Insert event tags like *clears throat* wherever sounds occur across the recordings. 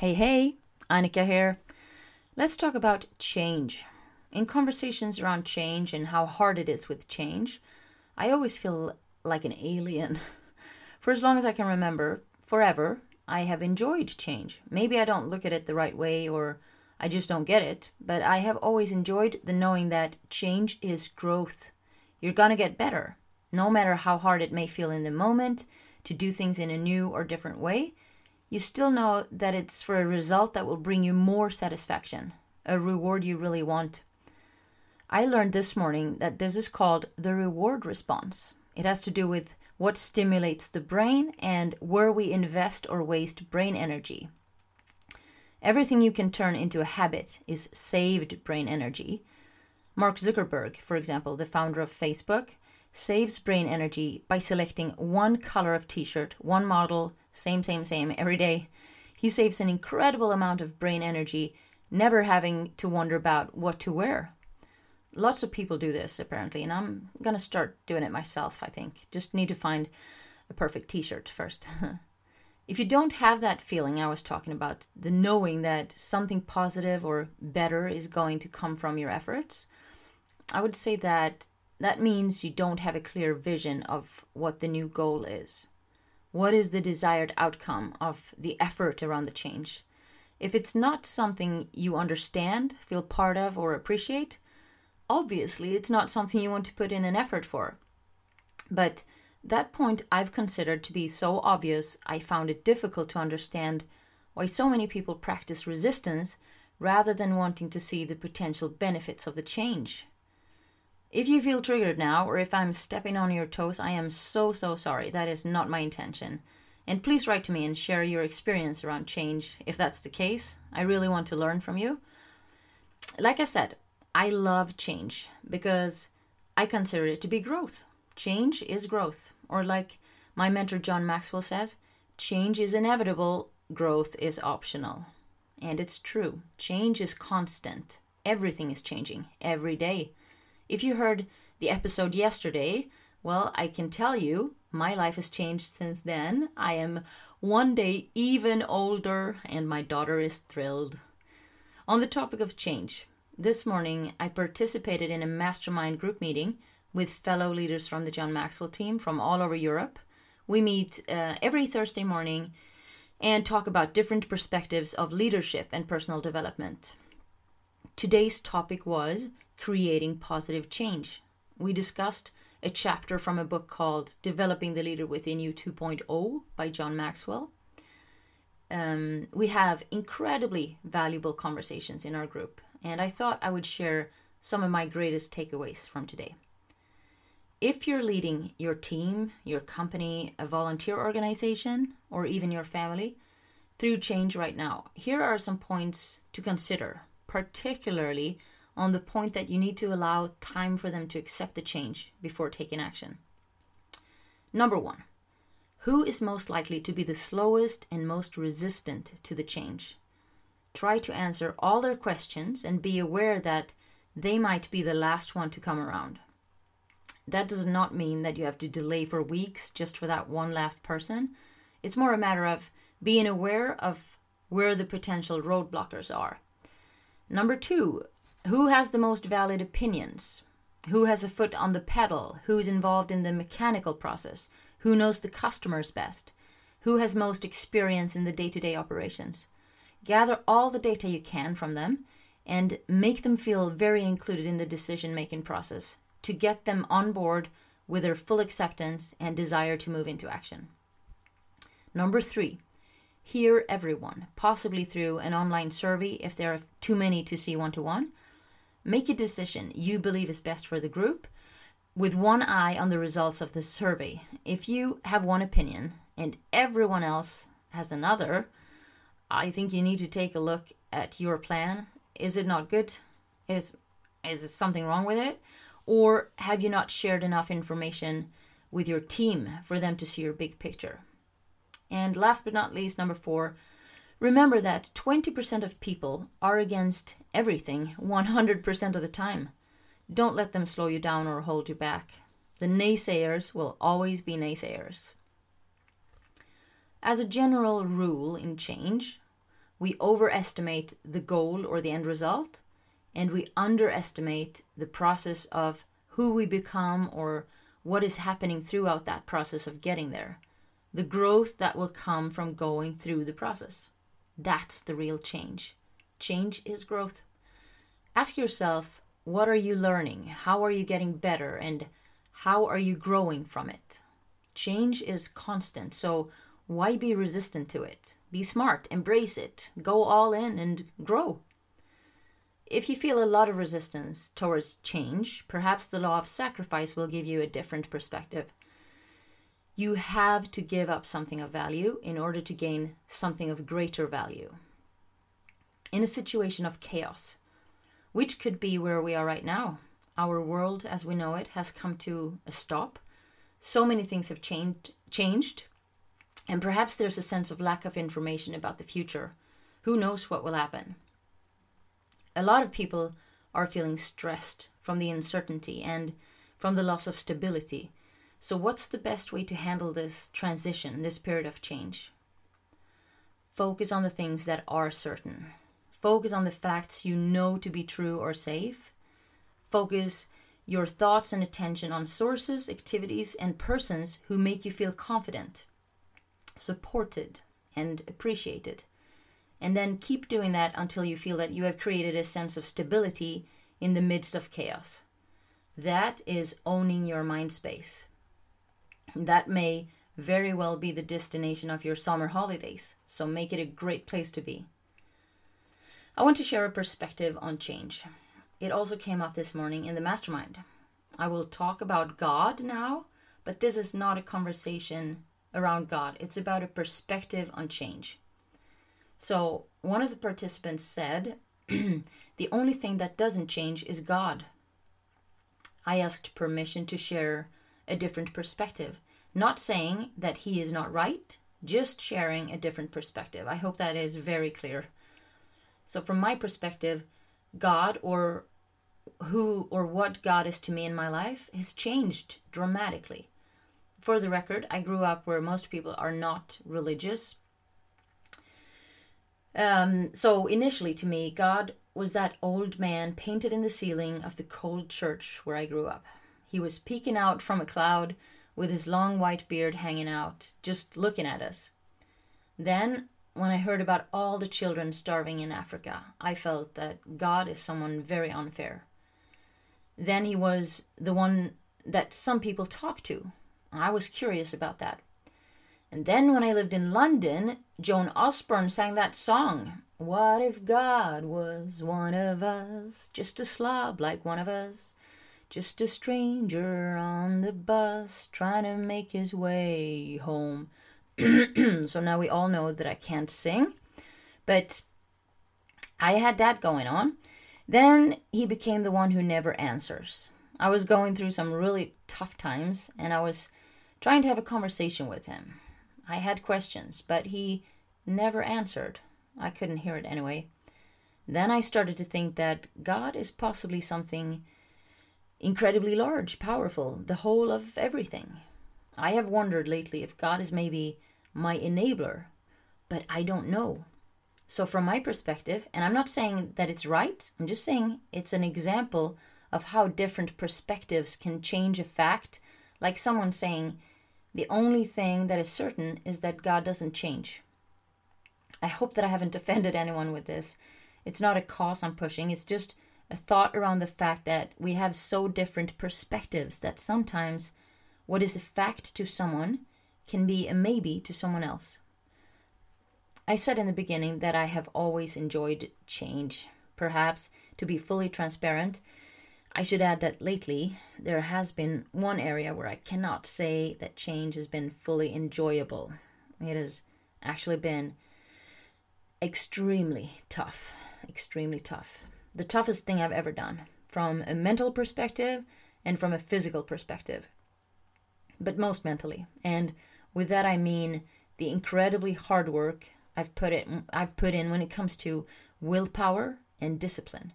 Hey, hey, Annika here. Let's talk about change. In conversations around change and how hard it is with change, I always feel like an alien. *laughs* For as long as I can remember, forever, I have enjoyed change. Maybe I don't look at it the right way or I just don't get it, but I have always enjoyed the knowing that change is growth. You're gonna get better, no matter how hard it may feel in the moment to do things in a new or different way you still know that it's for a result that will bring you more satisfaction, a reward you really want. I learned this morning that this is called the reward response. It has to do with what stimulates the brain and where we invest or waste brain energy. Everything you can turn into a habit is saved brain energy. Mark Zuckerberg, for example, the founder of Facebook, saves brain energy by selecting one color of t shirt, one model, same, same, same, every day. He saves an incredible amount of brain energy, never having to wonder about what to wear. Lots of people do this, apparently, and I'm gonna start doing it myself, I think. Just need to find a perfect t shirt first. *laughs* if you don't have that feeling I was talking about, the knowing that something positive or better is going to come from your efforts, I would say that that means you don't have a clear vision of what the new goal is. What is the desired outcome of the effort around the change? If it's not something you understand, feel part of, or appreciate, obviously it's not something you want to put in an effort for. But that point I've considered to be so obvious, I found it difficult to understand why so many people practice resistance rather than wanting to see the potential benefits of the change. If you feel triggered now, or if I'm stepping on your toes, I am so, so sorry. That is not my intention. And please write to me and share your experience around change if that's the case. I really want to learn from you. Like I said, I love change because I consider it to be growth. Change is growth. Or, like my mentor John Maxwell says, change is inevitable, growth is optional. And it's true. Change is constant. Everything is changing every day. If you heard the episode yesterday, well, I can tell you my life has changed since then. I am one day even older, and my daughter is thrilled. On the topic of change, this morning I participated in a mastermind group meeting with fellow leaders from the John Maxwell team from all over Europe. We meet uh, every Thursday morning and talk about different perspectives of leadership and personal development. Today's topic was creating positive change. We discussed a chapter from a book called Developing the Leader Within You 2.0 by John Maxwell. Um, we have incredibly valuable conversations in our group, and I thought I would share some of my greatest takeaways from today. If you're leading your team, your company, a volunteer organization, or even your family through change right now, here are some points to consider, particularly on the point that you need to allow time for them to accept the change before taking action. Number one, who is most likely to be the slowest and most resistant to the change? Try to answer all their questions and be aware that they might be the last one to come around. That does not mean that you have to delay for weeks just for that one last person. It's more a matter of being aware of where the potential roadblockers are. Number two, who has the most valid opinions? Who has a foot on the pedal? Who's involved in the mechanical process? Who knows the customers best? Who has most experience in the day to day operations? Gather all the data you can from them and make them feel very included in the decision making process to get them on board with their full acceptance and desire to move into action. Number three, hear everyone, possibly through an online survey if there are too many to see one to one, Make a decision you believe is best for the group with one eye on the results of the survey. If you have one opinion and everyone else has another, I think you need to take a look at your plan. Is it not good? Is is something wrong with it? Or have you not shared enough information with your team for them to see your big picture? And last but not least, number four, Remember that 20% of people are against everything 100% of the time. Don't let them slow you down or hold you back. The naysayers will always be naysayers. As a general rule in change, we overestimate the goal or the end result, and we underestimate the process of who we become or what is happening throughout that process of getting there. The growth that will come from going through the process. That's the real change. Change is growth. Ask yourself what are you learning? How are you getting better? And how are you growing from it? Change is constant, so why be resistant to it? Be smart, embrace it, go all in, and grow. If you feel a lot of resistance towards change, perhaps the law of sacrifice will give you a different perspective. You have to give up something of value in order to gain something of greater value. In a situation of chaos, which could be where we are right now, our world as we know it has come to a stop. So many things have changed, changed and perhaps there's a sense of lack of information about the future. Who knows what will happen? A lot of people are feeling stressed from the uncertainty and from the loss of stability. So, what's the best way to handle this transition, this period of change? Focus on the things that are certain. Focus on the facts you know to be true or safe. Focus your thoughts and attention on sources, activities, and persons who make you feel confident supported, and appreciated. And then keep doing that until you feel that you have created a sense of stability in the midst of chaos. That is owning your mind space. That may very well be the destination of your summer holidays, so make it a great place to be. I want to share a perspective on change. It also came up this morning in the mastermind. I will talk about God now, but this is not a conversation around God. It's about a perspective on change. So, one of the participants said, *clears throat* The only thing that doesn't change is God. I asked permission to share a different perspective, not saying that he is not right, just sharing a different perspective. I hope that is very clear. So, from my perspective, God or who or what God is to me in my life has changed dramatically for the record, I grew up where most people are not religious. Um, so initially, to me, God was that old man painted in the ceiling of the cold church where I grew up. He was peeking out from a cloud with his long white beard hanging out, just looking at us. Then, when I heard about all the children starving in Africa, I felt that God is someone very unfair. Then he was the one that some people talk to, I was curious about that. And then when I lived in London, Joan Osborne sang that song. What if God was one of us, just a slob like one of us, just a stranger on the bus trying to make his way home? *clears throat* so now we all know that I can't sing, but I had that going on. Then he became the one who never answers. I was going through some really tough times and I was trying to have a conversation with him. I had questions, but he never answered. I couldn't hear it anyway. Then I started to think that God is possibly something incredibly large, powerful, the whole of everything. I have wondered lately if God is maybe my enabler, but I don't know. So, from my perspective, and I'm not saying that it's right, I'm just saying it's an example of how different perspectives can change a fact, like someone saying, the only thing that is certain is that God doesn't change. I hope that I haven't *laughs* offended anyone with this. It's not a cause I'm pushing, it's just a thought around the fact that we have so different perspectives that sometimes what is a fact to someone can be a maybe to someone else. I said in the beginning that I have always enjoyed change. Perhaps, to be fully transparent, I should add that lately there has been one area where I cannot say that change has been fully enjoyable. It has actually been extremely tough. Extremely tough. The toughest thing I've ever done from a mental perspective and from a physical perspective. But most mentally. And with that I mean the incredibly hard work I've put it I've put in when it comes to willpower and discipline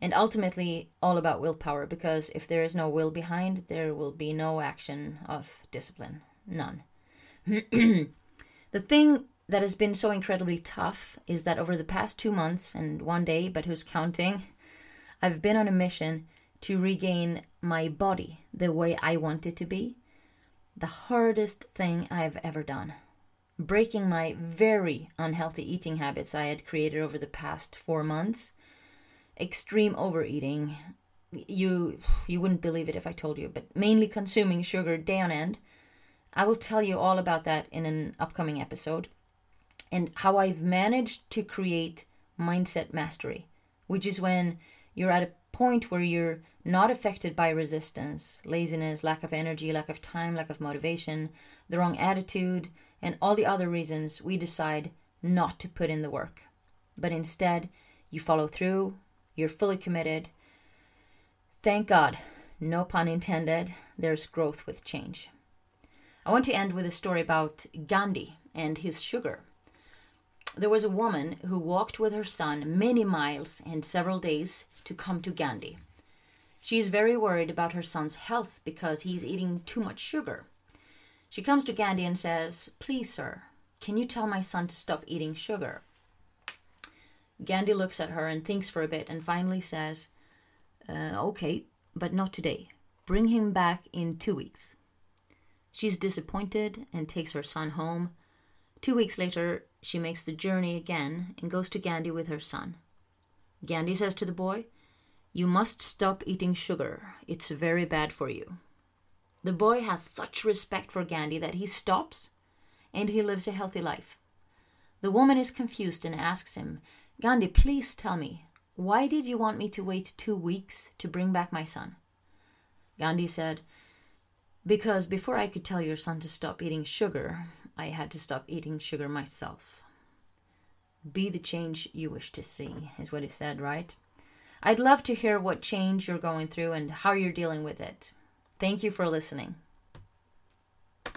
and ultimately all about willpower because if there is no will behind there will be no action of discipline none *clears throat* the thing that has been so incredibly tough is that over the past two months and one day, but who's counting, I've been on a mission to regain my body the way I want it to be. The hardest thing I've ever done. Breaking my very unhealthy eating habits I had created over the past four months. Extreme overeating. You you wouldn't believe it if I told you, but mainly consuming sugar day on end. I will tell you all about that in an upcoming episode and how I've managed to create mindset mastery, which is when you're at a point where you're not affected by resistance, laziness, lack of energy, lack of time, lack of motivation, the wrong attitude, and all the other reasons we decide not to put in the work. But instead, you follow through, you're fully committed. Thank God, no pun intended, there's growth with change. I want to end with a story about Gandhi and his sugar there was a woman who walked with her son many miles and several days to come to Gandhi. She is very worried about her son's health because he's eating too much sugar. She comes to Gandhi and says, Please, sir, can you tell my son to stop eating sugar? Gandhi looks at her and thinks for a bit and finally says, uh, Okay, but not today. Bring him back in two weeks. She's disappointed and takes her son home. Two weeks later, she makes the journey again and goes to Gandhi with her son. Gandhi says to the boy, You must stop eating sugar. It's very bad for you. The boy has such respect for Gandhi that he stops and he lives a healthy life. The woman is confused and asks him, Gandhi, please tell me, why did you want me to wait two weeks to bring back my son? Gandhi said, Because before I could tell your son to stop eating sugar, I had to stop eating sugar myself. Be the change you wish to see, is what he said, right? I'd love to hear what change you're going through and how you're dealing with it. Thank you for listening.